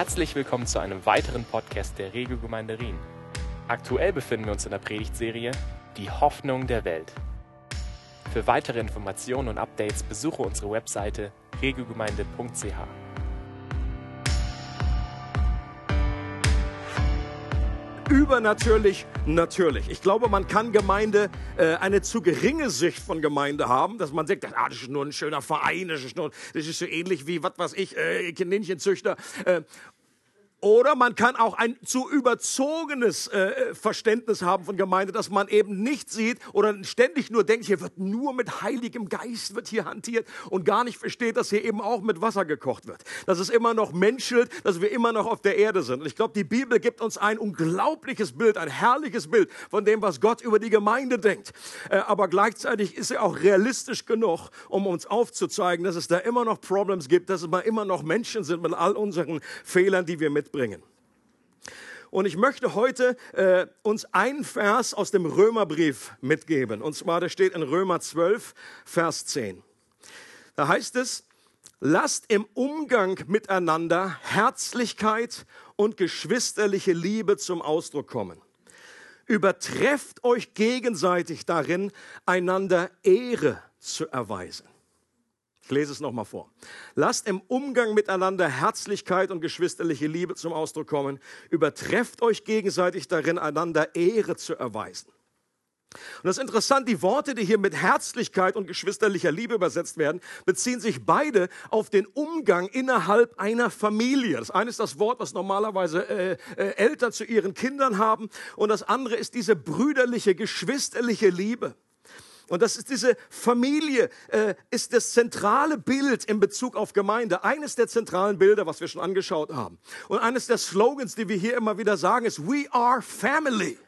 Herzlich willkommen zu einem weiteren Podcast der Regelgemeinde Rien. Aktuell befinden wir uns in der Predigtserie Die Hoffnung der Welt. Für weitere Informationen und Updates besuche unsere Webseite regelgemeinde.ch. übernatürlich natürlich. Ich glaube, man kann Gemeinde äh, eine zu geringe Sicht von Gemeinde haben, dass man sagt, ah, das ist nur ein schöner Verein, das ist, nur, das ist so ähnlich wie, was weiß ich, äh, Kaninchenzüchter. Äh, oder man kann auch ein zu überzogenes äh, Verständnis haben von Gemeinde, dass man eben nicht sieht oder ständig nur denkt, hier wird nur mit Heiligem Geist wird hier hantiert und gar nicht versteht, dass hier eben auch mit Wasser gekocht wird. Dass es immer noch menschelt, dass wir immer noch auf der Erde sind. Und ich glaube, die Bibel gibt uns ein unglaubliches Bild, ein herrliches Bild von dem, was Gott über die Gemeinde denkt. Äh, aber gleichzeitig ist er auch realistisch genug, um uns aufzuzeigen, dass es da immer noch Problems gibt, dass es immer noch Menschen sind mit all unseren Fehlern, die wir mit mitbringen. Und ich möchte heute äh, uns einen Vers aus dem Römerbrief mitgeben. Und zwar, der steht in Römer 12, Vers 10. Da heißt es, lasst im Umgang miteinander Herzlichkeit und geschwisterliche Liebe zum Ausdruck kommen. Übertrefft euch gegenseitig darin, einander Ehre zu erweisen. Ich lese es nochmal vor. Lasst im Umgang miteinander Herzlichkeit und geschwisterliche Liebe zum Ausdruck kommen. Übertrefft euch gegenseitig darin, einander Ehre zu erweisen. Und das ist interessant, die Worte, die hier mit Herzlichkeit und geschwisterlicher Liebe übersetzt werden, beziehen sich beide auf den Umgang innerhalb einer Familie. Das eine ist das Wort, was normalerweise äh, äh, Eltern zu ihren Kindern haben, und das andere ist diese brüderliche, geschwisterliche Liebe. Und das ist diese Familie, äh, ist das zentrale Bild in Bezug auf Gemeinde. Eines der zentralen Bilder, was wir schon angeschaut haben. Und eines der Slogans, die wir hier immer wieder sagen, ist We are Family.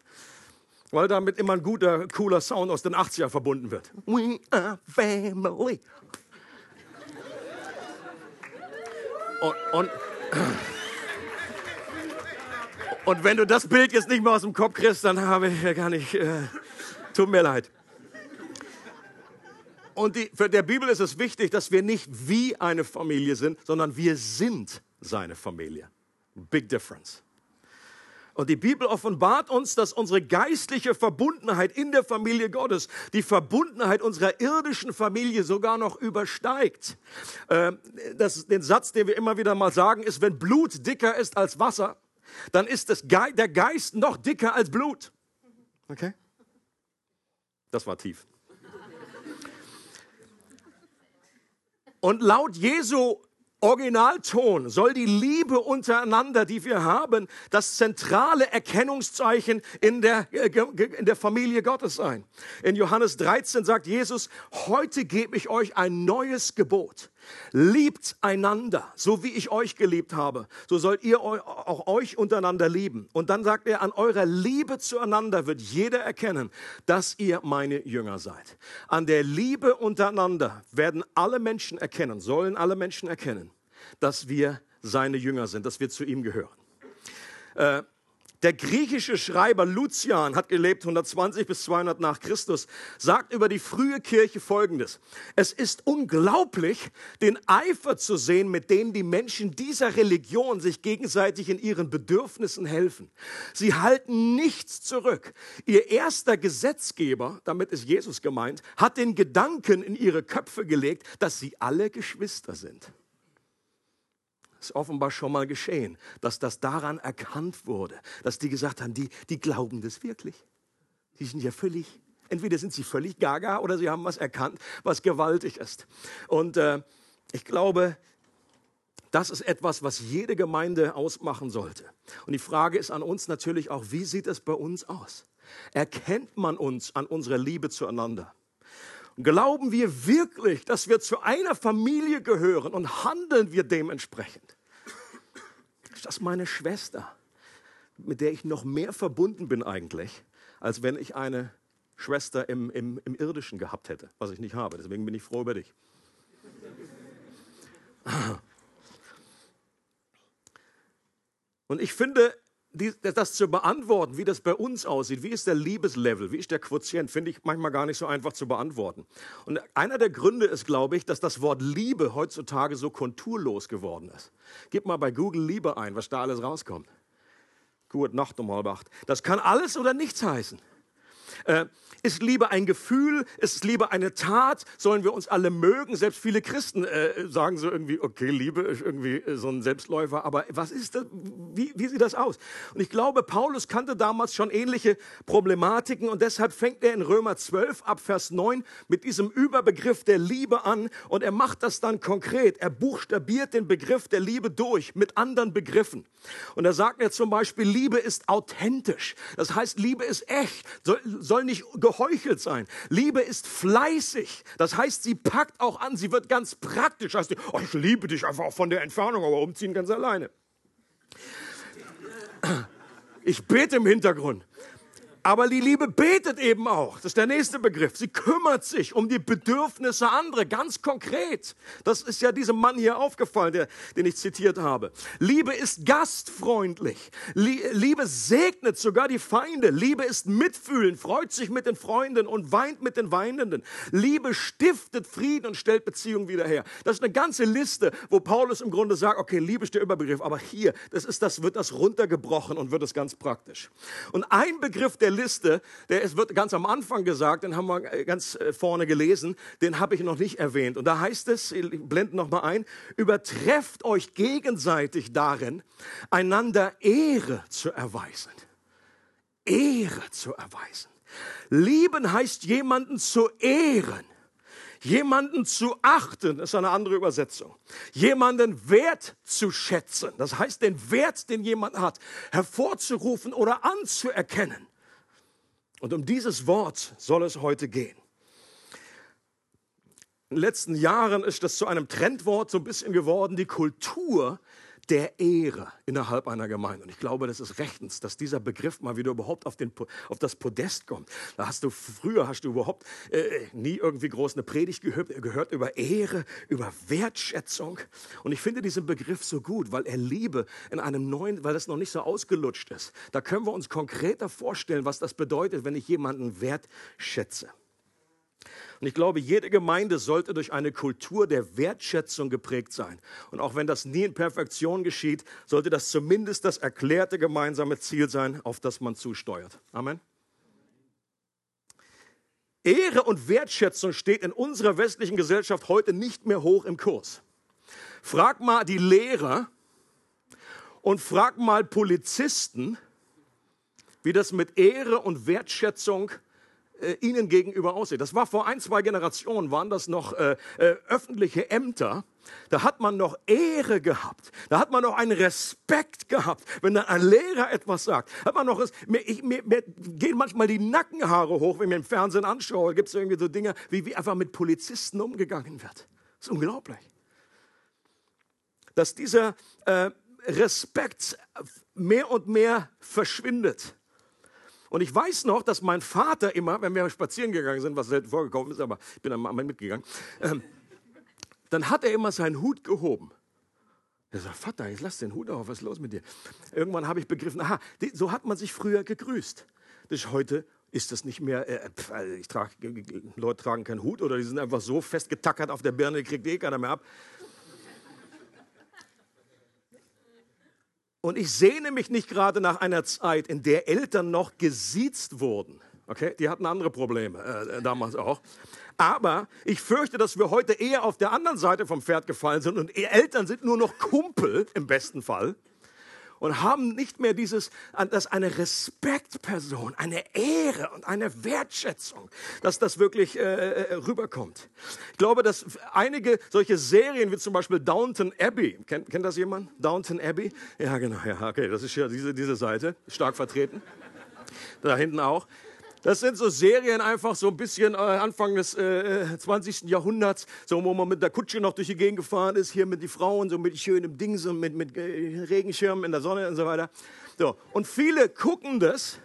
Weil damit immer ein guter, cooler Sound aus den 80er verbunden wird. We are Family. Und, und, und wenn du das Bild jetzt nicht mehr aus dem Kopf kriegst, dann habe ich ja gar nicht, äh, tut mir leid. Und die, für der Bibel ist es wichtig, dass wir nicht wie eine Familie sind, sondern wir sind seine Familie. Big difference. Und die Bibel offenbart uns, dass unsere geistliche Verbundenheit in der Familie Gottes die Verbundenheit unserer irdischen Familie sogar noch übersteigt. Ähm, das, den Satz, den wir immer wieder mal sagen, ist, wenn Blut dicker ist als Wasser, dann ist das Ge der Geist noch dicker als Blut. Okay? Das war tief. Und laut Jesu Originalton soll die Liebe untereinander, die wir haben, das zentrale Erkennungszeichen in der, äh, in der Familie Gottes sein. In Johannes 13 sagt Jesus, heute gebe ich euch ein neues Gebot. Liebt einander, so wie ich euch geliebt habe, so sollt ihr auch euch untereinander lieben. Und dann sagt er, an eurer Liebe zueinander wird jeder erkennen, dass ihr meine Jünger seid. An der Liebe untereinander werden alle Menschen erkennen, sollen alle Menschen erkennen, dass wir seine Jünger sind, dass wir zu ihm gehören. Äh, der griechische Schreiber Lucian hat gelebt 120 bis 200 nach Christus, sagt über die frühe Kirche Folgendes. Es ist unglaublich, den Eifer zu sehen, mit dem die Menschen dieser Religion sich gegenseitig in ihren Bedürfnissen helfen. Sie halten nichts zurück. Ihr erster Gesetzgeber, damit ist Jesus gemeint, hat den Gedanken in ihre Köpfe gelegt, dass sie alle Geschwister sind ist offenbar schon mal geschehen, dass das daran erkannt wurde, dass die gesagt haben, die, die glauben das wirklich. Die sind ja völlig, entweder sind sie völlig gaga oder sie haben was erkannt, was gewaltig ist. Und äh, ich glaube, das ist etwas, was jede Gemeinde ausmachen sollte. Und die Frage ist an uns natürlich auch, wie sieht es bei uns aus? Erkennt man uns an unserer Liebe zueinander? Glauben wir wirklich, dass wir zu einer Familie gehören und handeln wir dementsprechend? Ist das meine Schwester, mit der ich noch mehr verbunden bin eigentlich, als wenn ich eine Schwester im, im, im Irdischen gehabt hätte, was ich nicht habe. Deswegen bin ich froh über dich. Und ich finde, das zu beantworten, wie das bei uns aussieht, wie ist der Liebeslevel, wie ist der Quotient, finde ich manchmal gar nicht so einfach zu beantworten. Und einer der Gründe ist, glaube ich, dass das Wort Liebe heutzutage so konturlos geworden ist. Gib mal bei Google Liebe ein, was da alles rauskommt. Gut, Nacht um halb acht. Das kann alles oder nichts heißen. Äh, ist Liebe ein Gefühl? Ist Liebe eine Tat? Sollen wir uns alle mögen? Selbst viele Christen äh, sagen so irgendwie, okay, Liebe ist irgendwie äh, so ein Selbstläufer. Aber was ist das? Wie, wie sieht das aus? Und ich glaube, Paulus kannte damals schon ähnliche Problematiken und deshalb fängt er in Römer 12 ab Vers 9 mit diesem Überbegriff der Liebe an und er macht das dann konkret. Er buchstabiert den Begriff der Liebe durch mit anderen Begriffen. Und er sagt mir zum Beispiel, Liebe ist authentisch. Das heißt, Liebe ist echt, soll, soll nicht geheuchelt sein. Liebe ist fleißig. Das heißt, sie packt auch an, sie wird ganz praktisch. Heißt, oh, ich liebe dich einfach auch von der Entfernung, aber umziehen ganz alleine. Ich bete im Hintergrund. Aber die Liebe betet eben auch. Das ist der nächste Begriff. Sie kümmert sich um die Bedürfnisse anderer, ganz konkret. Das ist ja diesem Mann hier aufgefallen, der, den ich zitiert habe. Liebe ist gastfreundlich. Liebe segnet sogar die Feinde. Liebe ist mitfühlend, freut sich mit den Freunden und weint mit den Weinenden. Liebe stiftet Frieden und stellt Beziehungen wieder her. Das ist eine ganze Liste, wo Paulus im Grunde sagt, okay, Liebe ist der Überbegriff, aber hier, das ist das, wird das runtergebrochen und wird es ganz praktisch. Und ein Begriff, der Liste, der es wird ganz am Anfang gesagt, den haben wir ganz äh, vorne gelesen, den habe ich noch nicht erwähnt. Und da heißt es, ich blende noch mal ein, übertrefft euch gegenseitig darin, einander Ehre zu erweisen. Ehre zu erweisen. Lieben heißt jemanden zu ehren jemanden zu achten, ist eine andere Übersetzung, jemanden wertzuschätzen, das heißt den Wert, den jemand hat, hervorzurufen oder anzuerkennen. Und um dieses Wort soll es heute gehen. In den letzten Jahren ist das zu einem Trendwort so ein bisschen geworden, die Kultur der Ehre innerhalb einer Gemeinde. Und ich glaube, das ist rechtens, dass dieser Begriff mal wieder überhaupt auf, den, auf das Podest kommt. Da hast du früher hast du überhaupt äh, nie irgendwie groß eine Predigt gehört, gehört über Ehre, über Wertschätzung. Und ich finde diesen Begriff so gut, weil er Liebe in einem neuen, weil das noch nicht so ausgelutscht ist. Da können wir uns konkreter vorstellen, was das bedeutet, wenn ich jemanden wertschätze. Und ich glaube, jede Gemeinde sollte durch eine Kultur der Wertschätzung geprägt sein. Und auch wenn das nie in Perfektion geschieht, sollte das zumindest das erklärte gemeinsame Ziel sein, auf das man zusteuert. Amen. Ehre und Wertschätzung steht in unserer westlichen Gesellschaft heute nicht mehr hoch im Kurs. Frag mal die Lehrer und frag mal Polizisten, wie das mit Ehre und Wertschätzung äh, ihnen gegenüber aussieht. Das war vor ein, zwei Generationen, waren das noch äh, äh, öffentliche Ämter. Da hat man noch Ehre gehabt. Da hat man noch einen Respekt gehabt. Wenn dann ein Lehrer etwas sagt, hat man noch, mir, ich, mir, mir gehen manchmal die Nackenhaare hoch, wenn ich mir im Fernsehen anschaue. Gibt es irgendwie so Dinge, wie, wie einfach mit Polizisten umgegangen wird. Das ist unglaublich. Dass dieser äh, Respekt mehr und mehr verschwindet. Und ich weiß noch, dass mein Vater immer, wenn wir spazieren gegangen sind, was selten vorgekommen ist, aber ich bin dann mal mitgegangen, ähm, dann hat er immer seinen Hut gehoben. Er sagt, Vater, jetzt lass den Hut auf, was ist los mit dir? Irgendwann habe ich begriffen, aha, so hat man sich früher gegrüßt. Das ist heute ist das nicht mehr, äh, also ich trage, Leute tragen keinen Hut oder die sind einfach so festgetackert auf der Birne, kriegt eh keiner mehr ab. Und ich sehne mich nicht gerade nach einer Zeit, in der Eltern noch gesiezt wurden. Okay, die hatten andere Probleme äh, damals auch. Aber ich fürchte, dass wir heute eher auf der anderen Seite vom Pferd gefallen sind und Eltern sind nur noch Kumpel im besten Fall und haben nicht mehr dieses, dass eine Respektperson, eine Ehre und eine Wertschätzung, dass das wirklich äh, äh, rüberkommt. Ich glaube, dass einige solche Serien wie zum Beispiel Downton Abbey, kennt, kennt das jemand? Downton Abbey? Ja, genau, ja, okay, das ist ja diese, diese Seite, stark vertreten. Da hinten auch. Das sind so Serien einfach so ein bisschen äh, Anfang des äh, 20. Jahrhunderts, so wo man mit der Kutsche noch durch die Gegend gefahren ist, hier mit den Frauen, so mit schönem Ding, so mit, mit äh, Regenschirmen in der Sonne und so weiter. So. Und viele gucken das,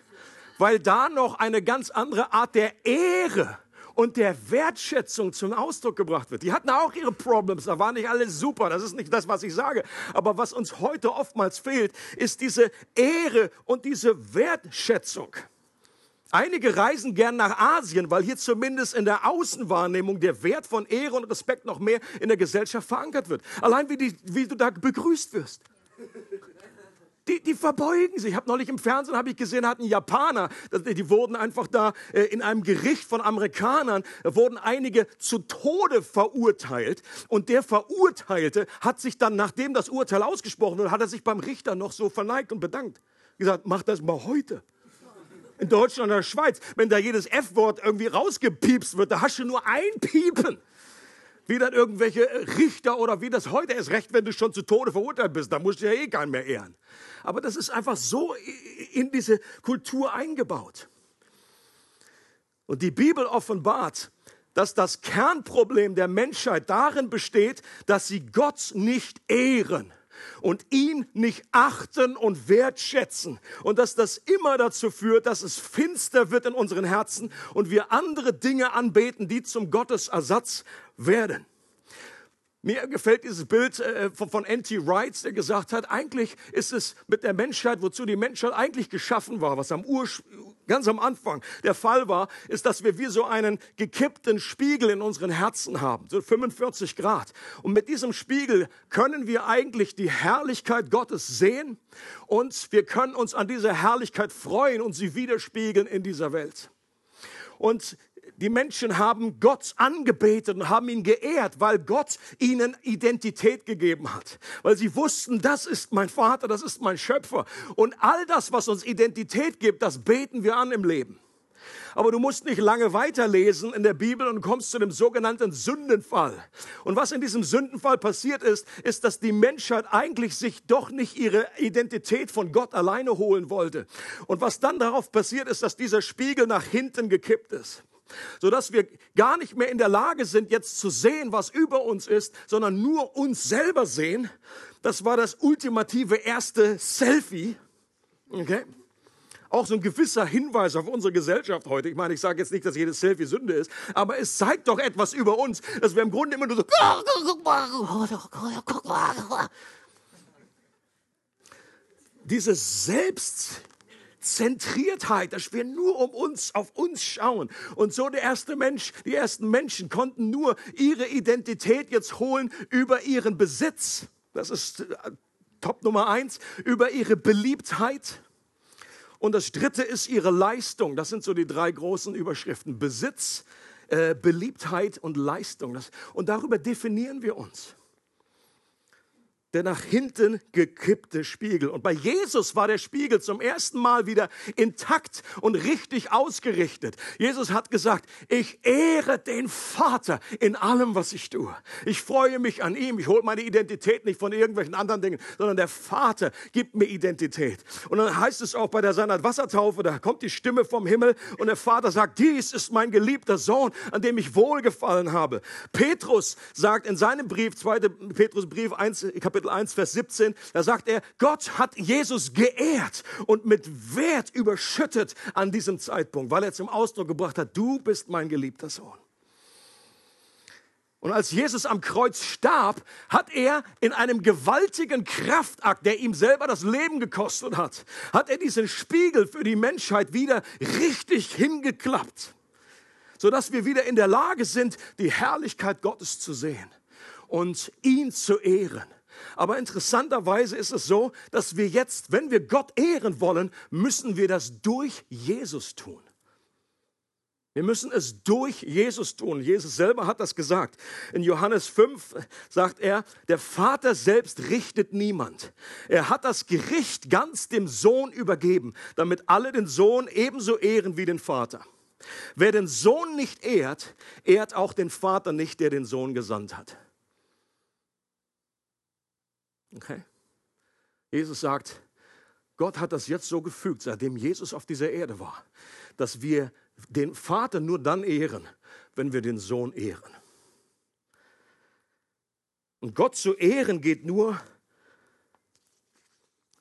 weil da noch eine ganz andere Art der Ehre und der Wertschätzung zum Ausdruck gebracht wird. Die hatten auch ihre Problems, da war nicht alles super, das ist nicht das, was ich sage. Aber was uns heute oftmals fehlt, ist diese Ehre und diese Wertschätzung. Einige reisen gern nach Asien, weil hier zumindest in der Außenwahrnehmung der Wert von Ehre und Respekt noch mehr in der Gesellschaft verankert wird. Allein wie, die, wie du da begrüßt wirst. Die, die verbeugen sich. Ich habe neulich im Fernsehen habe ich gesehen, hatten Japaner, die wurden einfach da äh, in einem Gericht von Amerikanern wurden einige zu Tode verurteilt und der Verurteilte hat sich dann, nachdem das Urteil ausgesprochen wurde, hat er sich beim Richter noch so verneigt und bedankt, gesagt, mach das mal heute. In Deutschland oder der Schweiz, wenn da jedes F-Wort irgendwie rausgepiepst wird, da hast du nur ein Piepen wie dann irgendwelche Richter oder wie das heute ist, recht, wenn du schon zu Tode verurteilt bist, da musst du ja eh keinen mehr ehren. Aber das ist einfach so in diese Kultur eingebaut. Und die Bibel offenbart, dass das Kernproblem der Menschheit darin besteht, dass sie Gott nicht ehren und ihn nicht achten und wertschätzen. Und dass das immer dazu führt, dass es finster wird in unseren Herzen und wir andere Dinge anbeten, die zum Gottesersatz werden. Mir gefällt dieses Bild äh, von N.T. Wright, der gesagt hat, eigentlich ist es mit der Menschheit, wozu die Menschheit eigentlich geschaffen war, was am Ur ganz am Anfang der Fall war, ist, dass wir wie so einen gekippten Spiegel in unseren Herzen haben, so 45 Grad. Und mit diesem Spiegel können wir eigentlich die Herrlichkeit Gottes sehen und wir können uns an dieser Herrlichkeit freuen und sie widerspiegeln in dieser Welt. Und die Menschen haben Gott angebetet und haben ihn geehrt, weil Gott ihnen Identität gegeben hat. Weil sie wussten, das ist mein Vater, das ist mein Schöpfer. Und all das, was uns Identität gibt, das beten wir an im Leben. Aber du musst nicht lange weiterlesen in der Bibel und kommst zu dem sogenannten Sündenfall. Und was in diesem Sündenfall passiert ist, ist, dass die Menschheit eigentlich sich doch nicht ihre Identität von Gott alleine holen wollte. Und was dann darauf passiert ist, dass dieser Spiegel nach hinten gekippt ist sodass wir gar nicht mehr in der Lage sind, jetzt zu sehen, was über uns ist, sondern nur uns selber sehen. Das war das ultimative erste Selfie. Okay? Auch so ein gewisser Hinweis auf unsere Gesellschaft heute. Ich meine, ich sage jetzt nicht, dass jedes Selfie Sünde ist, aber es zeigt doch etwas über uns, dass wir im Grunde immer nur so diese Selbst Zentriertheit, dass wir nur um uns, auf uns schauen. Und so der erste Mensch, die ersten Menschen konnten nur ihre Identität jetzt holen über ihren Besitz. Das ist äh, Top Nummer eins, über ihre Beliebtheit. Und das dritte ist ihre Leistung. Das sind so die drei großen Überschriften. Besitz, äh, Beliebtheit und Leistung. Das, und darüber definieren wir uns der nach hinten gekippte Spiegel. Und bei Jesus war der Spiegel zum ersten Mal wieder intakt und richtig ausgerichtet. Jesus hat gesagt, ich ehre den Vater in allem, was ich tue. Ich freue mich an ihm. Ich hole meine Identität nicht von irgendwelchen anderen Dingen, sondern der Vater gibt mir Identität. Und dann heißt es auch bei der seiner Wassertaufe, da kommt die Stimme vom Himmel und der Vater sagt, dies ist mein geliebter Sohn, an dem ich wohlgefallen habe. Petrus sagt in seinem Brief, 2. Petrusbrief 1, Kapitel Kapitel 1, Vers 17, da sagt er, Gott hat Jesus geehrt und mit Wert überschüttet an diesem Zeitpunkt, weil er zum Ausdruck gebracht hat, du bist mein geliebter Sohn. Und als Jesus am Kreuz starb, hat er in einem gewaltigen Kraftakt, der ihm selber das Leben gekostet hat, hat er diesen Spiegel für die Menschheit wieder richtig hingeklappt, sodass wir wieder in der Lage sind, die Herrlichkeit Gottes zu sehen und ihn zu ehren. Aber interessanterweise ist es so, dass wir jetzt, wenn wir Gott ehren wollen, müssen wir das durch Jesus tun. Wir müssen es durch Jesus tun. Jesus selber hat das gesagt. In Johannes 5 sagt er, der Vater selbst richtet niemand. Er hat das Gericht ganz dem Sohn übergeben, damit alle den Sohn ebenso ehren wie den Vater. Wer den Sohn nicht ehrt, ehrt auch den Vater nicht, der den Sohn gesandt hat. Okay? Jesus sagt, Gott hat das jetzt so gefügt, seitdem Jesus auf dieser Erde war, dass wir den Vater nur dann ehren, wenn wir den Sohn ehren. Und Gott zu ehren geht nur,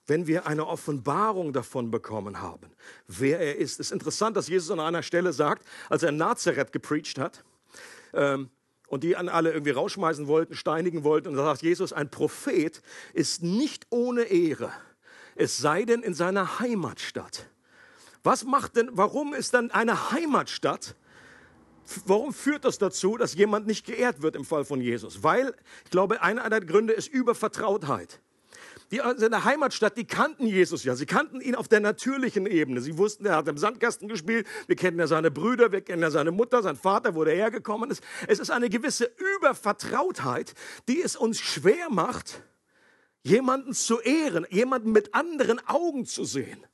wenn wir eine Offenbarung davon bekommen haben, wer er ist. Es ist interessant, dass Jesus an einer Stelle sagt, als er Nazareth gepreacht hat, ähm, und die an alle irgendwie rausschmeißen wollten, steinigen wollten. Und da sagt Jesus, ein Prophet ist nicht ohne Ehre, es sei denn in seiner Heimatstadt. Was macht denn, warum ist dann eine Heimatstadt? Warum führt das dazu, dass jemand nicht geehrt wird im Fall von Jesus? Weil, ich glaube, einer der Gründe ist Übervertrautheit. Die in der Heimatstadt, die kannten Jesus ja. Sie kannten ihn auf der natürlichen Ebene. Sie wussten, er hat im Sandkasten gespielt. Wir kennen ja seine Brüder, wir kennen ja seine Mutter, sein Vater, wo er hergekommen ist. Es ist eine gewisse Übervertrautheit, die es uns schwer macht, jemanden zu ehren, jemanden mit anderen Augen zu sehen.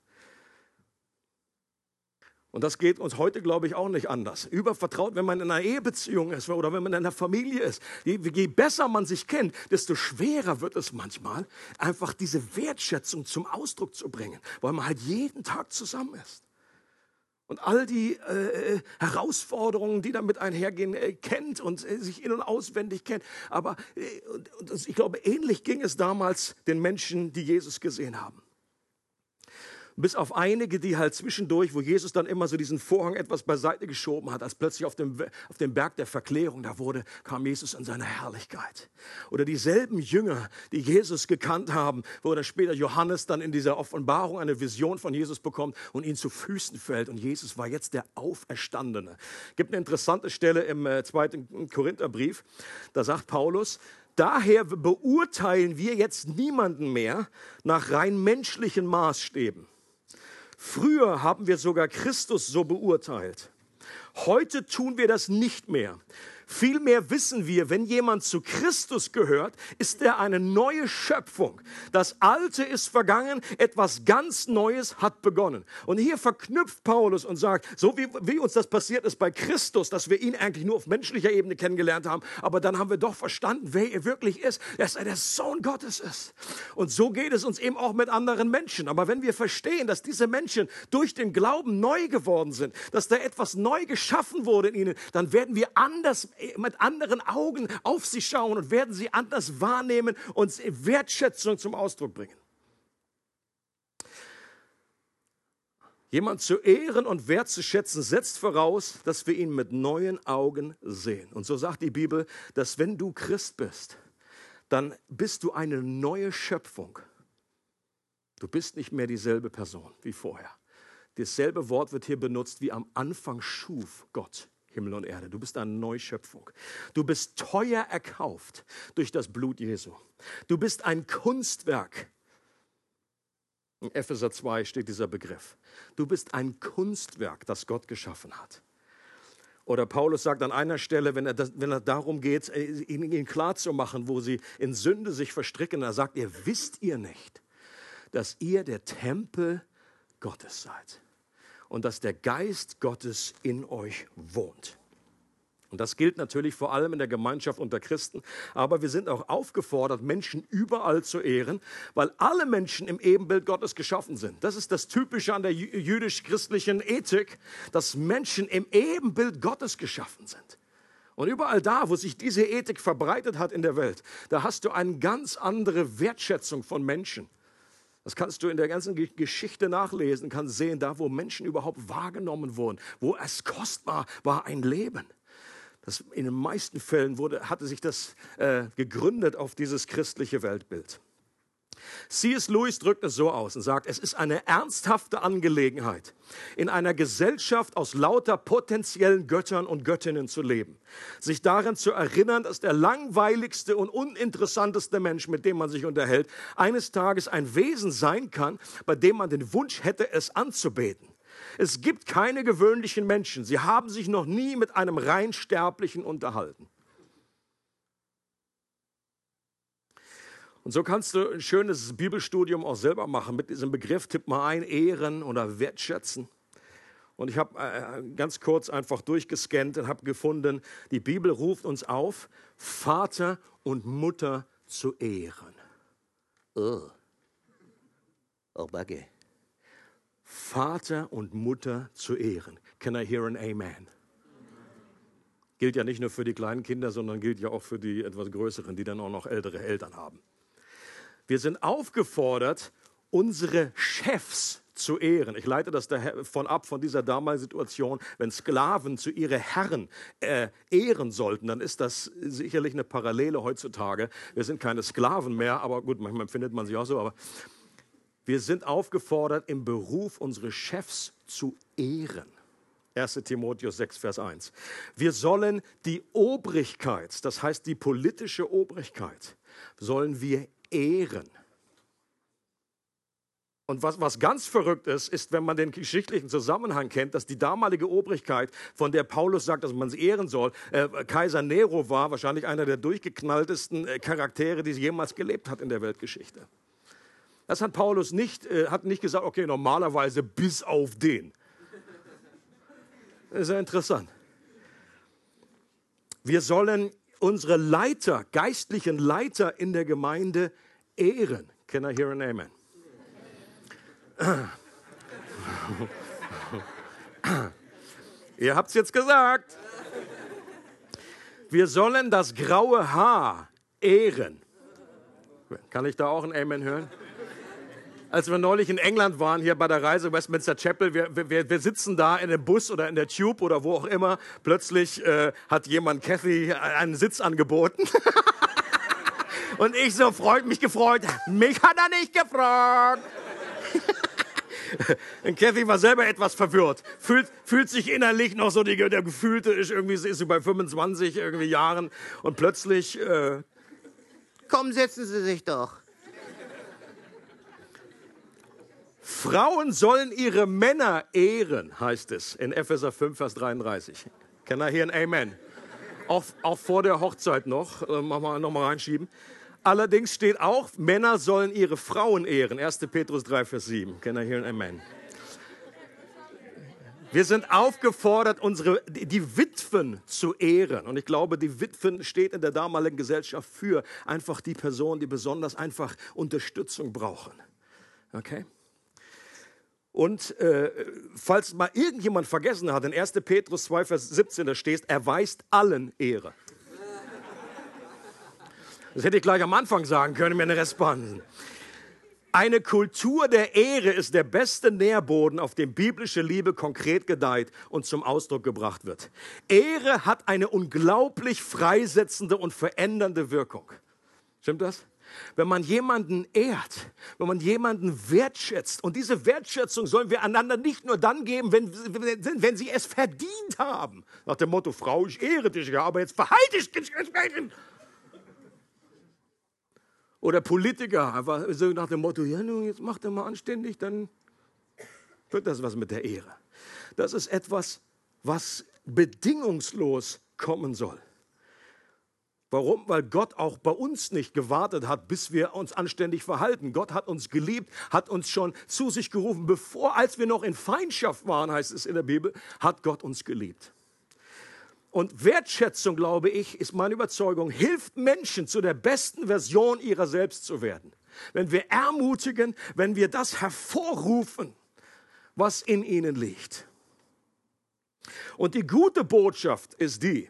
Und das geht uns heute, glaube ich, auch nicht anders. Übervertraut, wenn man in einer Ehebeziehung ist oder wenn man in einer Familie ist. Je, je, besser man sich kennt, desto schwerer wird es manchmal, einfach diese Wertschätzung zum Ausdruck zu bringen, weil man halt jeden Tag zusammen ist. Und all die äh, Herausforderungen, die damit einhergehen, äh, kennt und äh, sich in- und auswendig kennt. Aber äh, und, und ich glaube, ähnlich ging es damals den Menschen, die Jesus gesehen haben bis auf einige, die halt zwischendurch, wo Jesus dann immer so diesen Vorhang etwas beiseite geschoben hat, als plötzlich auf dem, auf dem Berg der Verklärung da wurde, kam Jesus in seiner Herrlichkeit. Oder dieselben Jünger, die Jesus gekannt haben, wo dann später Johannes dann in dieser Offenbarung eine Vision von Jesus bekommt und ihn zu Füßen fällt. Und Jesus war jetzt der Auferstandene. Gibt eine interessante Stelle im äh, zweiten Korintherbrief. Da sagt Paulus, Daher beurteilen wir jetzt niemanden mehr nach rein menschlichen Maßstäben. Früher haben wir sogar Christus so beurteilt. Heute tun wir das nicht mehr. Vielmehr wissen wir, wenn jemand zu Christus gehört, ist er eine neue Schöpfung. Das Alte ist vergangen, etwas ganz Neues hat begonnen. Und hier verknüpft Paulus und sagt, so wie, wie uns das passiert ist bei Christus, dass wir ihn eigentlich nur auf menschlicher Ebene kennengelernt haben, aber dann haben wir doch verstanden, wer er wirklich ist, dass er der Sohn Gottes ist. Und so geht es uns eben auch mit anderen Menschen. Aber wenn wir verstehen, dass diese Menschen durch den Glauben neu geworden sind, dass da etwas neu geschaffen wurde in ihnen, dann werden wir anders mit anderen Augen auf sie schauen und werden sie anders wahrnehmen und Wertschätzung zum Ausdruck bringen. Jemand zu ehren und wertzuschätzen setzt voraus, dass wir ihn mit neuen Augen sehen. Und so sagt die Bibel, dass wenn du Christ bist, dann bist du eine neue Schöpfung. Du bist nicht mehr dieselbe Person wie vorher. Dasselbe Wort wird hier benutzt, wie am Anfang schuf Gott. Himmel und Erde. Du bist eine Neuschöpfung. Du bist teuer erkauft durch das Blut Jesu. Du bist ein Kunstwerk. In Epheser 2 steht dieser Begriff. Du bist ein Kunstwerk, das Gott geschaffen hat. Oder Paulus sagt an einer Stelle, wenn er, das, wenn er darum geht, äh, ihnen, ihnen klarzumachen, wo sie in Sünde sich verstricken, da sagt er, wisst ihr nicht, dass ihr der Tempel Gottes seid und dass der Geist Gottes in euch wohnt. Und das gilt natürlich vor allem in der Gemeinschaft unter Christen. Aber wir sind auch aufgefordert, Menschen überall zu ehren, weil alle Menschen im Ebenbild Gottes geschaffen sind. Das ist das Typische an der jüdisch-christlichen Ethik, dass Menschen im Ebenbild Gottes geschaffen sind. Und überall da, wo sich diese Ethik verbreitet hat in der Welt, da hast du eine ganz andere Wertschätzung von Menschen. Das kannst du in der ganzen Geschichte nachlesen, kannst sehen, da wo Menschen überhaupt wahrgenommen wurden, wo es kostbar war, ein Leben. Das, in den meisten Fällen wurde, hatte sich das äh, gegründet auf dieses christliche Weltbild. C.S. Lewis drückt es so aus und sagt, es ist eine ernsthafte Angelegenheit, in einer Gesellschaft aus lauter potenziellen Göttern und Göttinnen zu leben. Sich daran zu erinnern, dass der langweiligste und uninteressanteste Mensch, mit dem man sich unterhält, eines Tages ein Wesen sein kann, bei dem man den Wunsch hätte, es anzubeten. Es gibt keine gewöhnlichen Menschen. Sie haben sich noch nie mit einem rein Sterblichen unterhalten. Und so kannst du ein schönes Bibelstudium auch selber machen mit diesem Begriff. Tipp mal ein, ehren oder wertschätzen. Und ich habe äh, ganz kurz einfach durchgescannt und habe gefunden, die Bibel ruft uns auf, Vater und Mutter zu ehren. Oh, oh Buggy. Vater und Mutter zu ehren. Can I hear an Amen? Gilt ja nicht nur für die kleinen Kinder, sondern gilt ja auch für die etwas größeren, die dann auch noch ältere Eltern haben. Wir sind aufgefordert, unsere Chefs zu ehren. Ich leite das davon ab, von dieser damaligen Situation, wenn Sklaven zu ihre Herren äh, ehren sollten, dann ist das sicherlich eine Parallele heutzutage. Wir sind keine Sklaven mehr, aber gut, manchmal findet man sich auch so, aber wir sind aufgefordert, im Beruf unsere Chefs zu ehren. 1 Timotheus 6, Vers 1. Wir sollen die Obrigkeit, das heißt die politische Obrigkeit, sollen wir ehren. Und was, was ganz verrückt ist, ist, wenn man den geschichtlichen Zusammenhang kennt, dass die damalige Obrigkeit, von der Paulus sagt, dass man sie ehren soll, äh, Kaiser Nero war wahrscheinlich einer der durchgeknalltesten äh, Charaktere, die jemals gelebt hat in der Weltgeschichte. Das hat Paulus nicht, äh, hat nicht gesagt, okay, normalerweise bis auf den. Das ist ja interessant. Wir sollen unsere Leiter, geistlichen Leiter in der Gemeinde ehren. Can I hear an amen? Ihr habt es jetzt gesagt. Wir sollen das graue Haar ehren. Kann ich da auch ein Amen hören? Als wir neulich in England waren, hier bei der Reise Westminster Chapel, wir, wir, wir sitzen da in dem Bus oder in der Tube oder wo auch immer. Plötzlich äh, hat jemand Kathy einen Sitz angeboten. Und ich so freut mich gefreut. Mich hat er nicht gefragt. Und Kathy war selber etwas verwirrt. Fühlt, fühlt sich innerlich noch so, die, der Gefühlte ist irgendwie, ist sie bei 25 irgendwie Jahren und plötzlich, äh, komm, setzen Sie sich doch. Frauen sollen ihre Männer ehren, heißt es in Epheser 5, Vers 33. Kann er hier ein Amen? Auch, auch vor der Hochzeit noch, äh, machen wir nochmal reinschieben. Allerdings steht auch, Männer sollen ihre Frauen ehren. 1. Petrus 3, Vers 7. Can I hear an Amen? Wir sind aufgefordert, unsere, die Witwen zu ehren. Und ich glaube, die Witwen steht in der damaligen Gesellschaft für einfach die Personen, die besonders einfach Unterstützung brauchen. Okay? Und äh, falls mal irgendjemand vergessen hat, in 1. Petrus 2, Vers 17, da steht, erweist allen Ehre. Das hätte ich gleich am Anfang sagen können, mir eine Responsen. Eine Kultur der Ehre ist der beste Nährboden, auf dem biblische Liebe konkret gedeiht und zum Ausdruck gebracht wird. Ehre hat eine unglaublich freisetzende und verändernde Wirkung. Stimmt das? Wenn man jemanden ehrt, wenn man jemanden wertschätzt, und diese Wertschätzung sollen wir einander nicht nur dann geben, wenn, wenn, wenn sie es verdient haben. Nach dem Motto, Frau, ich ehre dich ja, aber jetzt verhalte ich dich. Oder Politiker, einfach so nach dem Motto, ja, nun, jetzt macht er mal anständig, dann wird das was mit der Ehre. Das ist etwas, was bedingungslos kommen soll. Warum? Weil Gott auch bei uns nicht gewartet hat, bis wir uns anständig verhalten. Gott hat uns geliebt, hat uns schon zu sich gerufen, bevor, als wir noch in Feindschaft waren, heißt es in der Bibel, hat Gott uns geliebt. Und Wertschätzung, glaube ich, ist meine Überzeugung, hilft Menschen zu der besten Version ihrer selbst zu werden. Wenn wir ermutigen, wenn wir das hervorrufen, was in ihnen liegt. Und die gute Botschaft ist die,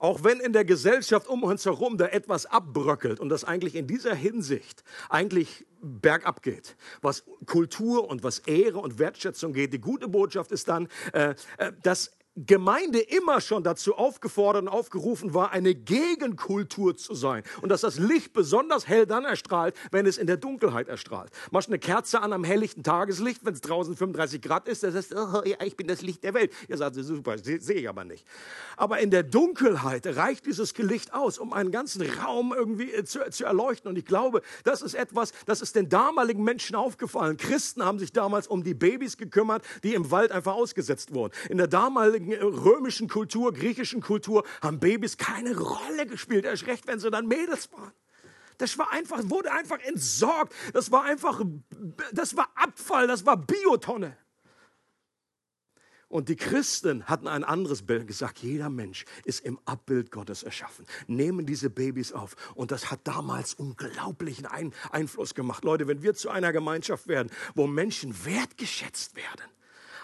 auch wenn in der Gesellschaft um uns herum da etwas abbröckelt und das eigentlich in dieser Hinsicht eigentlich bergab geht, was Kultur und was Ehre und Wertschätzung geht, die gute Botschaft ist dann, äh, äh dass Gemeinde immer schon dazu aufgefordert und aufgerufen war, eine Gegenkultur zu sein. Und dass das Licht besonders hell dann erstrahlt, wenn es in der Dunkelheit erstrahlt. Machst eine Kerze an am helllichten Tageslicht, wenn es draußen 35 Grad ist, das heißt, oh, ja, ich bin das Licht der Welt. Ihr sagt, super, sehe seh ich aber nicht. Aber in der Dunkelheit reicht dieses Licht aus, um einen ganzen Raum irgendwie äh, zu, zu erleuchten. Und ich glaube, das ist etwas, das ist den damaligen Menschen aufgefallen. Christen haben sich damals um die Babys gekümmert, die im Wald einfach ausgesetzt wurden. In der damaligen römischen Kultur, griechischen Kultur haben Babys keine Rolle gespielt. Erst recht, wenn sie dann Mädels waren. Das war einfach, wurde einfach entsorgt. Das war einfach, das war Abfall, das war Biotonne. Und die Christen hatten ein anderes Bild gesagt, jeder Mensch ist im Abbild Gottes erschaffen. Nehmen diese Babys auf. Und das hat damals unglaublichen Einfluss gemacht. Leute, wenn wir zu einer Gemeinschaft werden, wo Menschen wertgeschätzt werden,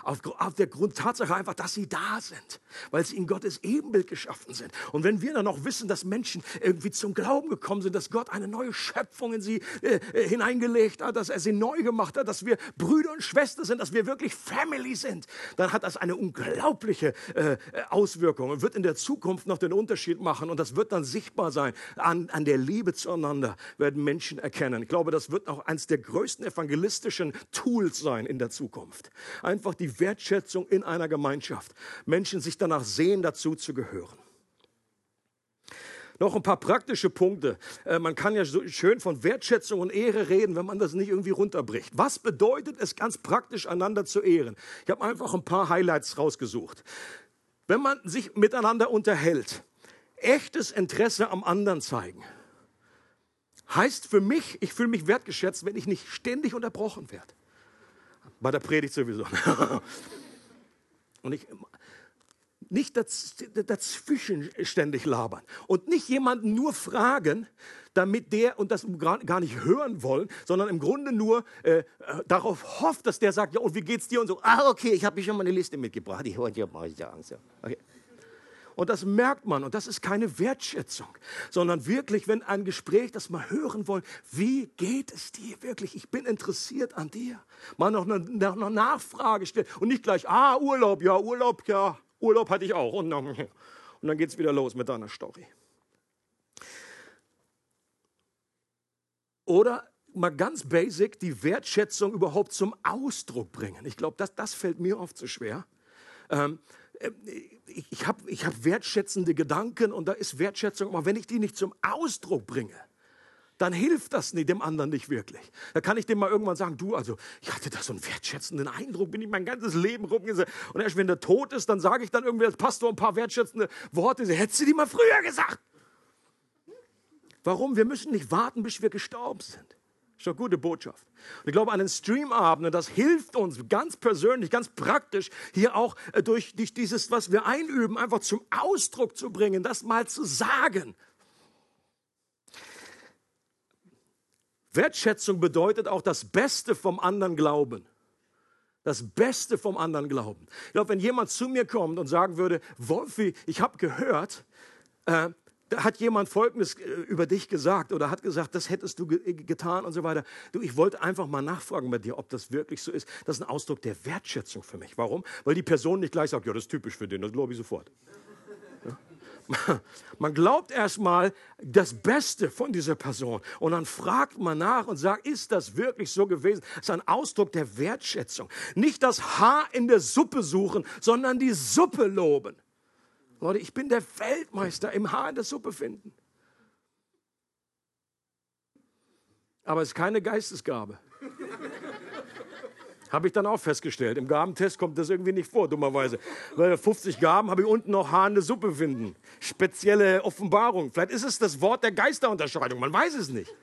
Auf, auf der Grundtatsache einfach, dass sie da sind, weil sie in Gottes Ebenbild geschaffen sind. Und wenn wir dann noch wissen, dass Menschen irgendwie zum Glauben gekommen sind, dass Gott eine neue Schöpfung in sie äh, äh hineingelegt hat, dass er sie neu gemacht hat, dass wir Brüder und Schwestern sind, dass wir wirklich Family sind, dann hat das eine unglaubliche äh, Auswirkung und wird in der Zukunft noch den Unterschied machen und das wird dann sichtbar sein. An, an der Liebe zueinander werden Menschen erkennen. Ich glaube, das wird auch eines der größten evangelistischen Tools sein in der Zukunft. Einfach die Wertschätzung in einer Gemeinschaft. Menschen sich danach sehen, dazu zu gehören. Noch ein paar praktische Punkte. Äh, man kann ja so schön von Wertschätzung und Ehre reden, wenn man das nicht irgendwie runterbricht. Was bedeutet es ganz praktisch, einander zu ehren? Ich habe einfach ein paar Highlights rausgesucht. Wenn man sich miteinander unterhält, echtes Interesse am anderen zeigen. Heißt für mich, ich fühle mich wertgeschätzt, wenn ich nicht ständig unterbrochen werde. Bei der Predigt sowieso. Und ich, nicht dazwischen ständig labern und nicht jemanden nur fragen, damit der und das gar nicht hören wollen, sondern im Grunde nur äh, darauf hofft, dass der sagt, ja und wie geht's dir und so. Ah okay, ich habe hier schon mal eine Liste mitgebracht. Ich höre mal Angst. Okay. Und das merkt man. Und das ist keine Wertschätzung, sondern wirklich, wenn ein Gespräch, das mal hören wollen, wie geht es dir wirklich? Ich bin interessiert an dir. Mal noch eine, eine Nachfrage stellen und nicht gleich, ah, Urlaub, ja, Urlaub, ja, Urlaub hatte ich auch. Und dann, und dann geht es wieder los mit deiner Story. Oder mal ganz basic die Wertschätzung überhaupt zum Ausdruck bringen. Ich glaube, das, das fällt mir oft so schwer. Ähm, äh, ich, ich habe ich hab wertschätzende Gedanken und da ist Wertschätzung, aber wenn ich die nicht zum Ausdruck bringe, dann hilft das dem anderen nicht wirklich. Da kann ich dem mal irgendwann sagen, du, also ich hatte da so einen wertschätzenden Eindruck, bin ich mein ganzes Leben rumgesehen. Und erst wenn der tot ist, dann sage ich dann irgendwie als Pastor ein paar wertschätzende Worte. Hättest du die mal früher gesagt? Warum? Wir müssen nicht warten, bis wir gestorben sind. Eine gute Botschaft. Und ich glaube, an den Streamabenden, das hilft uns ganz persönlich, ganz praktisch, hier auch äh, durch, durch dieses, was wir einüben, einfach zum Ausdruck zu bringen, das mal zu sagen. Wertschätzung bedeutet auch das Beste vom anderen glauben. Das Beste vom anderen glauben. Ich glaube, wenn jemand zu mir kommt und sagen würde, Wolfi, ich habe gehört, äh, da hat jemand Folgendes äh, über dich gesagt oder hat gesagt, das hättest du ge getan und so weiter. Du, ich wollte einfach mal nachfragen bei dir, ob das wirklich so ist. Das ist ein Ausdruck der Wertschätzung für mich. Warum? Weil die Person nicht gleich sagt, ja, das ist typisch für den, das glaube ich sofort. Ja? Man glaubt erstmal das Beste von dieser Person und dann fragt man nach und sagt, ist das wirklich so gewesen? Das ist ein Ausdruck der Wertschätzung. Nicht das Haar in der Suppe suchen, sondern die Suppe loben. Leute, ich bin der Weltmeister im Haar in der Suppe finden. Aber es ist keine Geistesgabe. habe ich dann auch festgestellt. Im Gabentest kommt das irgendwie nicht vor, dummerweise. Weil 50 Gaben habe ich unten noch Haar in der Suppe finden. Spezielle Offenbarung. Vielleicht ist es das Wort der Geisterunterscheidung. Man weiß es nicht.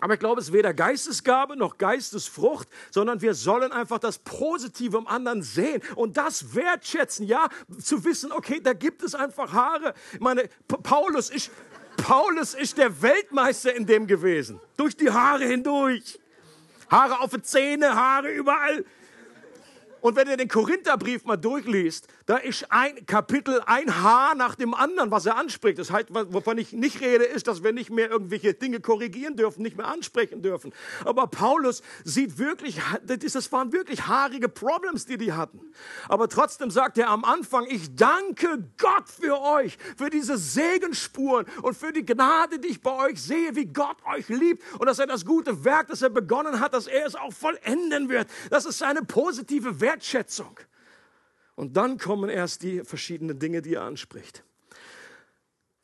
Aber ich glaube, es ist weder Geistesgabe noch Geistesfrucht, sondern wir sollen einfach das Positive im anderen sehen und das wertschätzen. Ja, zu wissen, okay, da gibt es einfach Haare. Ich meine, Paulus ist, Paulus ist der Weltmeister in dem gewesen. Durch die Haare hindurch. Haare auf den Zähne, Haare überall. Und wenn ihr den Korintherbrief mal durchliest, da ist ein Kapitel, ein Haar nach dem anderen, was er anspricht. Das heißt, wovon ich nicht rede, ist, dass wir nicht mehr irgendwelche Dinge korrigieren dürfen, nicht mehr ansprechen dürfen. Aber Paulus sieht wirklich, das waren wirklich haarige Problems, die die hatten. Aber trotzdem sagt er am Anfang, ich danke Gott für euch, für diese Segenspuren und für die Gnade, die ich bei euch sehe, wie Gott euch liebt und dass er das gute Werk, das er begonnen hat, dass er es auch vollenden wird. Das ist seine positive Wertschätzung. Und dann kommen erst die verschiedenen Dinge, die er anspricht.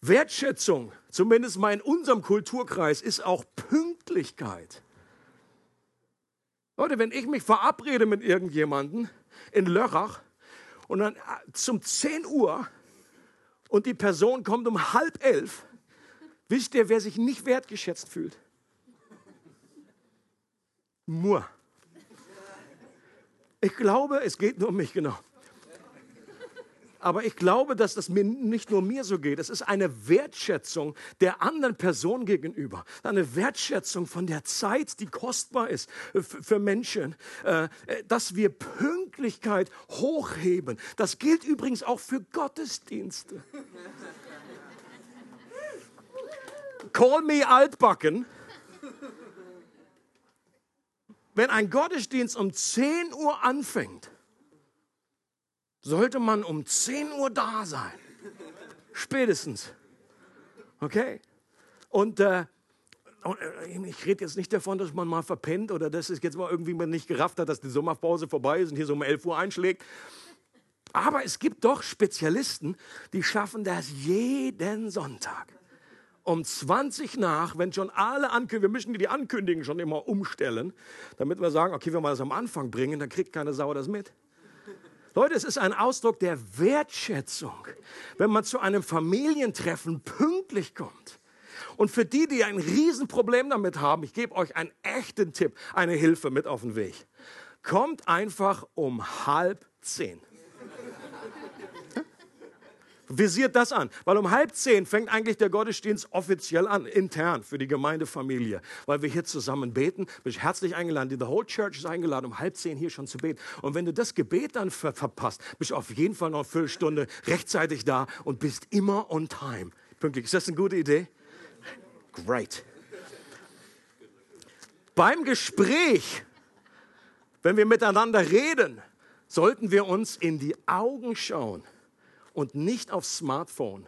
Wertschätzung, zumindest mal in unserem Kulturkreis, ist auch Pünktlichkeit. Leute, wenn ich mich verabrede mit irgendjemandem in Lörrach und dann äh, zum 10 Uhr und die Person kommt um halb elf, wisst ihr, wer sich nicht wertgeschätzt fühlt? Mur. Ich glaube, es geht nur um mich, genau. Aber ich glaube, dass das mir nicht nur mir so geht. Es ist eine Wertschätzung der anderen Person gegenüber. Eine Wertschätzung von der Zeit, die kostbar ist für Menschen. Äh, dass wir Pünktlichkeit hochheben. Das gilt übrigens auch für Gottesdienste. Call me altbacken. Wenn ein Gottesdienst um 10 Uhr anfängt, sollte man um 10 Uhr da sein. Spätestens. Okay? Und, äh, äh, ich rede jetzt nicht davon, dass man mal verpennt oder dass es jetzt mal irgendwie man nicht gerafft hat, dass die Sommerpause vorbei ist und hier so um 11 Uhr einschlägt. Aber es gibt doch Spezialisten, die schaffen das jeden Sonntag. Um 20 nach, wenn schon alle ankündigen, wir müssen die Ankündigungen schon immer umstellen, damit wir sagen, okay, wenn wir das am Anfang bringen, dann kriegt keine Sau das mit. Leute, es ist ein Ausdruck der Wertschätzung, wenn man zu einem Familientreffen pünktlich kommt. Und für die, die ein Riesenproblem damit haben, ich gebe euch einen echten Tipp, eine Hilfe mit auf den Weg. Kommt einfach um halb zehn. Visiert das an, weil um halb zehn fängt eigentlich der Gottesdienst offiziell an, intern für die Gemeindefamilie, weil wir hier zusammen beten. Bist herzlich eingeladen. Die The Whole Church ist eingeladen, um halb zehn hier schon zu beten. Und wenn du das Gebet dann ver verpasst, bist du auf jeden Fall noch eine Viertelstunde rechtzeitig da und bist immer on time. Pünktlich. Ist das eine gute Idee? Great. Beim Gespräch, wenn wir miteinander reden, sollten wir uns in die Augen schauen und nicht aufs Smartphone.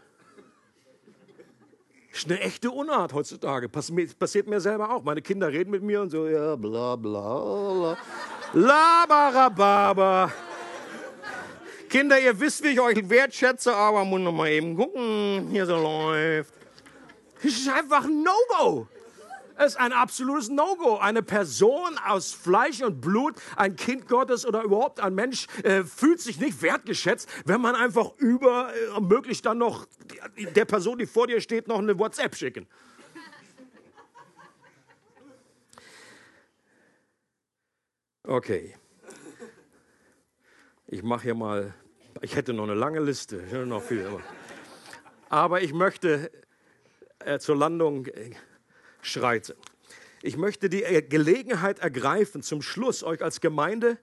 Das ist eine echte Unart heutzutage. Passiert mir selber auch. Meine Kinder reden mit mir und so, ja, bla, bla, bla. Labarababa. Kinder, ihr wisst, wie ich euch wertschätze, aber muss noch mal eben gucken, hier so läuft. Das ist einfach ein No-Go. Es ist ein absolutes No-Go. Eine Person aus Fleisch und Blut, ein Kind Gottes oder überhaupt ein Mensch, äh, fühlt sich nicht wertgeschätzt, wenn man einfach über, äh, möglichst dann noch der Person, die vor dir steht, noch eine WhatsApp schicken. Okay. Ich mache hier mal, ich hätte noch eine lange Liste, noch viel. Aber, aber ich möchte äh, zur Landung äh, schreite. Ich möchte die Gelegenheit ergreifen, zum Schluss euch als Gemeinde,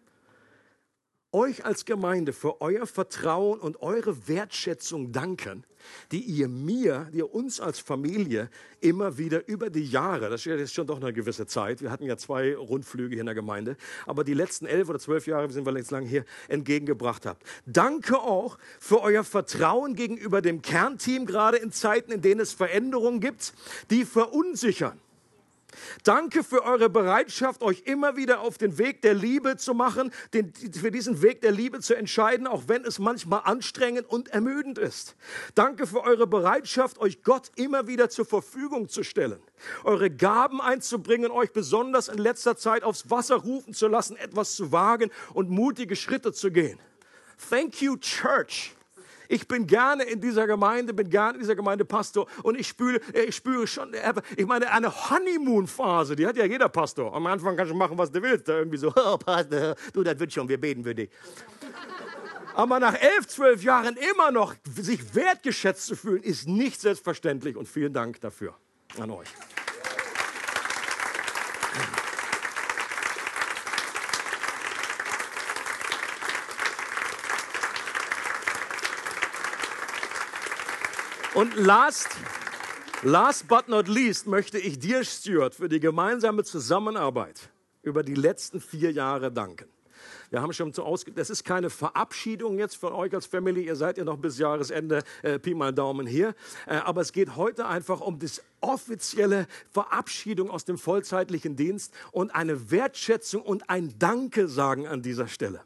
euch als Gemeinde für euer Vertrauen und eure Wertschätzung danken, die ihr mir, die ihr uns als Familie immer wieder über die Jahre, das ist jetzt schon doch eine gewisse Zeit, wir hatten ja zwei Rundflüge hier in der Gemeinde, aber die letzten elf oder zwölf Jahre, sind wir jetzt lang hier, entgegengebracht habt. Danke auch für euer Vertrauen gegenüber dem Kernteam, gerade in Zeiten, in denen es Veränderungen gibt, die verunsichern. Danke für eure Bereitschaft, euch immer wieder auf den Weg der Liebe zu machen, den, für diesen Weg der Liebe zu entscheiden, auch wenn es manchmal anstrengend und ermüdend ist. Danke für eure Bereitschaft, euch Gott immer wieder zur Verfügung zu stellen, eure Gaben einzubringen, euch besonders in letzter Zeit aufs Wasser rufen zu lassen, etwas zu wagen und mutige Schritte zu gehen. Thank you, Church ich bin gerne in dieser Gemeinde, bin gerne in dieser Gemeinde Pastor und ich spüre, ich spüre schon, ich meine, eine Honeymoon-Phase, die hat ja jeder Pastor. Am Anfang kannst du machen, was du willst. Da irgendwie so, oh, Pastor, du, das wird schon, wir beten für dich. Aber nach elf, zwölf Jahren immer noch sich wertgeschätzt zu fühlen, ist nicht selbstverständlich und vielen Dank dafür an euch. Und last, last but not least möchte ich dir, Stuart, für die gemeinsame Zusammenarbeit über die letzten vier Jahre danken. Wir haben schon zu ausge das ist keine Verabschiedung jetzt von euch als Family. Ihr seid ja noch bis Jahresende äh, Pi mal Daumen hier. Äh, aber es geht heute einfach um das offizielle Verabschiedung aus dem vollzeitlichen Dienst und eine Wertschätzung und ein Danke sagen an dieser Stelle.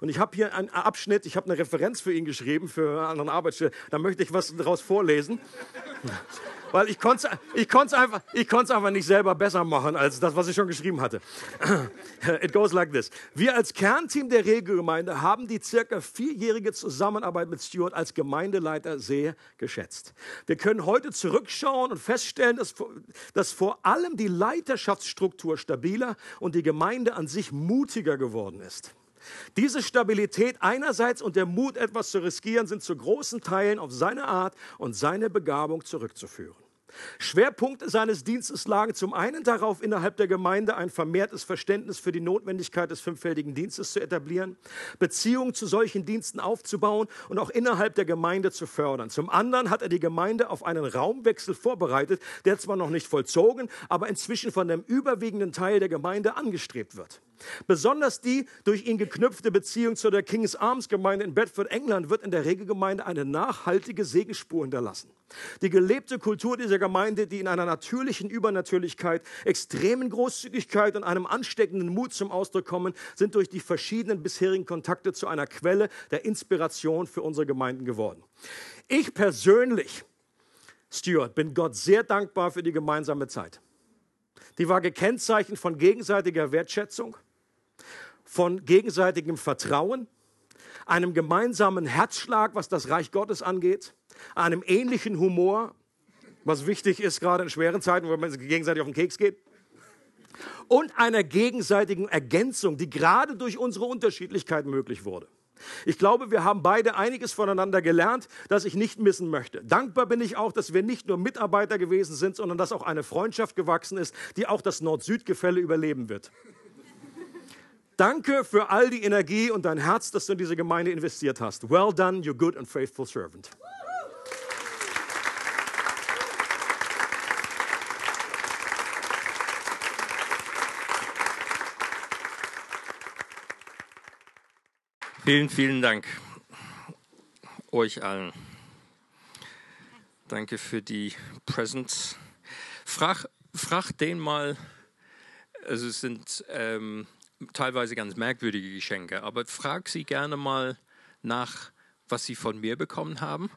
Und ich habe hier einen Abschnitt, ich habe eine Referenz für ihn geschrieben, für eine andere Arbeitsstelle. Da möchte ich was daraus vorlesen. Weil ich konnte es ich einfach, einfach nicht selber besser machen, als das, was ich schon geschrieben hatte. It goes like this. Wir als Kernteam der Regelgemeinde haben die circa vierjährige Zusammenarbeit mit Stuart als Gemeindeleiter sehr geschätzt. Wir können heute zurückschauen und feststellen, dass, dass vor allem die Leiterschaftsstruktur stabiler und die Gemeinde an sich mutiger geworden ist. Diese Stabilität einerseits und der Mut, etwas zu riskieren, sind zu großen Teilen auf seine Art und seine Begabung zurückzuführen. Schwerpunkte seines Dienstes lagen zum einen darauf, innerhalb der Gemeinde ein vermehrtes Verständnis für die Notwendigkeit des fünffältigen Dienstes zu etablieren, Beziehungen zu solchen Diensten aufzubauen und auch innerhalb der Gemeinde zu fördern. Zum anderen hat er die Gemeinde auf einen Raumwechsel vorbereitet, der zwar noch nicht vollzogen, aber inzwischen von dem überwiegenden Teil der Gemeinde angestrebt wird. Besonders die durch ihn geknüpfte Beziehung zu der King's Arms Gemeinde in Bedford, England, wird in der Regelgemeinde eine nachhaltige Segensspur hinterlassen. Die gelebte Kultur dieser Gemeinde, die in einer natürlichen Übernatürlichkeit, extremen Großzügigkeit und einem ansteckenden Mut zum Ausdruck kommen, sind durch die verschiedenen bisherigen Kontakte zu einer Quelle der Inspiration für unsere Gemeinden geworden. Ich persönlich, Stuart, bin Gott sehr dankbar für die gemeinsame Zeit. Die war gekennzeichnet von gegenseitiger Wertschätzung, von gegenseitigem Vertrauen, einem gemeinsamen Herzschlag, was das Reich Gottes angeht, einem ähnlichen Humor, was wichtig ist, gerade in schweren Zeiten, wo man gegenseitig auf den Keks geht, und einer gegenseitigen Ergänzung, die gerade durch unsere Unterschiedlichkeit möglich wurde. Ich glaube, wir haben beide einiges voneinander gelernt, das ich nicht missen möchte. Dankbar bin ich auch, dass wir nicht nur Mitarbeiter gewesen sind, sondern dass auch eine Freundschaft gewachsen ist, die auch das Nord-Süd-Gefälle überleben wird. Danke für all die Energie und dein Herz, das du in diese Gemeinde investiert hast. Well done, you good and faithful servant. Vielen, vielen Dank euch allen. Danke für die Presents. Frag, frag den mal, also es sind ähm, teilweise ganz merkwürdige Geschenke, aber frag sie gerne mal nach, was sie von mir bekommen haben.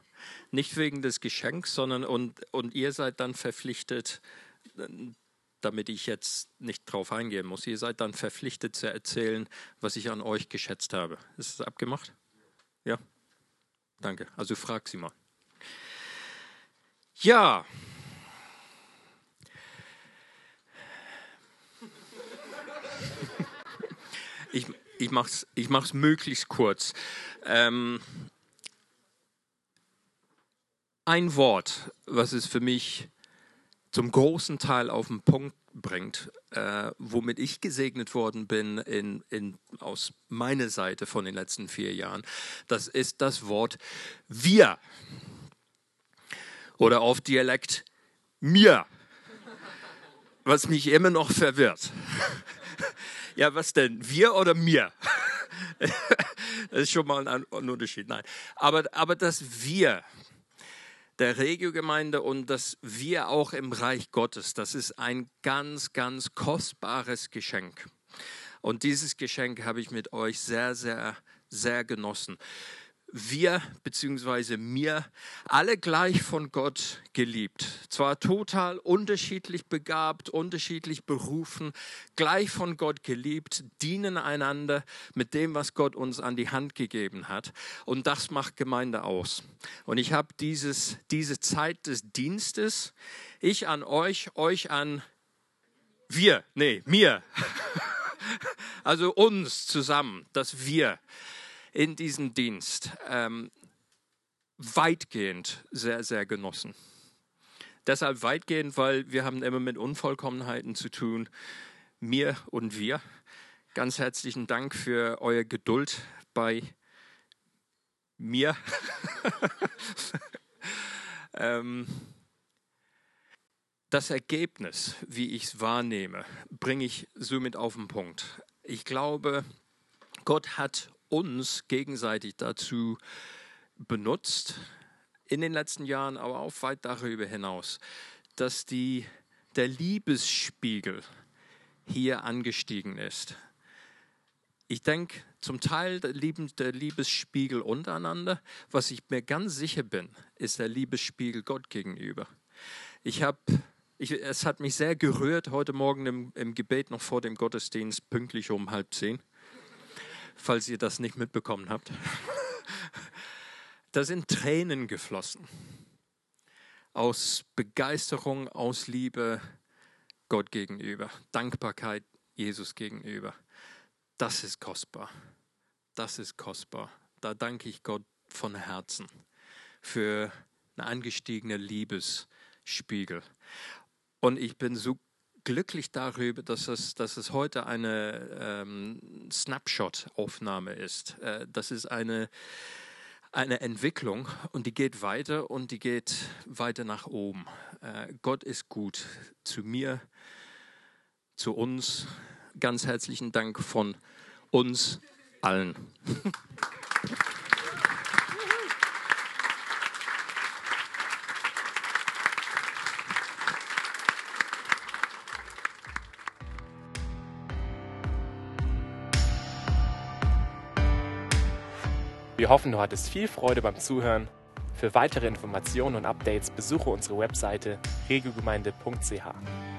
Nicht wegen des Geschenks, sondern und, und ihr seid dann verpflichtet, damit ich jetzt nicht drauf eingehen muss. Ihr seid dann verpflichtet zu erzählen, was ich an euch geschätzt habe. Ist das abgemacht? Ja? Danke. Also frag sie mal. Ja. Ich, ich mache es ich mach's möglichst kurz. Ähm, ein Wort, was es für mich zum großen Teil auf den Punkt bringt, äh, womit ich gesegnet worden bin in, in, aus meiner Seite von den letzten vier Jahren. Das ist das Wort wir. Oder auf Dialekt mir. Was mich immer noch verwirrt. Ja, was denn? Wir oder mir? Das ist schon mal ein, Unterschied. Nein. Aber, aber das Wir, der Regiogemeinde und das wir auch im Reich Gottes, das ist ein ganz, ganz kostbares Geschenk. Und dieses Geschenk habe ich mit euch sehr, sehr, sehr genossen wir bzw. mir alle gleich von Gott geliebt. Zwar total unterschiedlich begabt, unterschiedlich berufen, gleich von Gott geliebt, dienen einander mit dem, was Gott uns an die Hand gegeben hat. Und das macht Gemeinde aus. Und ich habe dieses, diese Zeit des Dienstes, ich an euch, euch an wir, nee, mir. Also uns zusammen, dass wir in diesem Dienst ähm, weitgehend sehr, sehr genossen. Deshalb weitgehend, weil wir haben immer mit Unvollkommenheiten zu tun, mir und wir. Ganz herzlichen Dank für eure Geduld bei mir. ähm, das Ergebnis, wie ich es wahrnehme, bringe ich somit auf den Punkt. Ich glaube, Gott hat uns gegenseitig dazu benutzt in den letzten Jahren, aber auch weit darüber hinaus, dass die, der Liebesspiegel hier angestiegen ist. Ich denke, zum Teil der, Liebesspiegel untereinander, was ich mir ganz sicher bin, ist der Liebesspiegel Gott gegenüber. Ich habe es hat mich sehr gerührt heute Morgen im, im Gebet noch vor dem Gottesdienst, pünktlich um halb zehn falls ihr das nicht mitbekommen habt. Da sind Tränen geflossen. Aus Begeisterung, aus Liebe Gott gegenüber, Dankbarkeit Jesus gegenüber. Das ist kostbar. das ist kostbar. Da danke ich Gott von Herzen für eine angestiegene Liebesspiegel. Und ich bin so glücklich darüber, dass es, dass es heute eine ähm, Snapshot-Aufnahme ist. Äh, das ist eine, eine Entwicklung und die geht weiter und die geht weiter nach oben. Äh, Gott ist gut zu mir, zu uns. Ganz herzlichen Dank von uns allen. Wir hoffen, du hattest viel Freude beim Zuhören. Für weitere Informationen und Updates besuche unsere Webseite regelgemeinde.ch.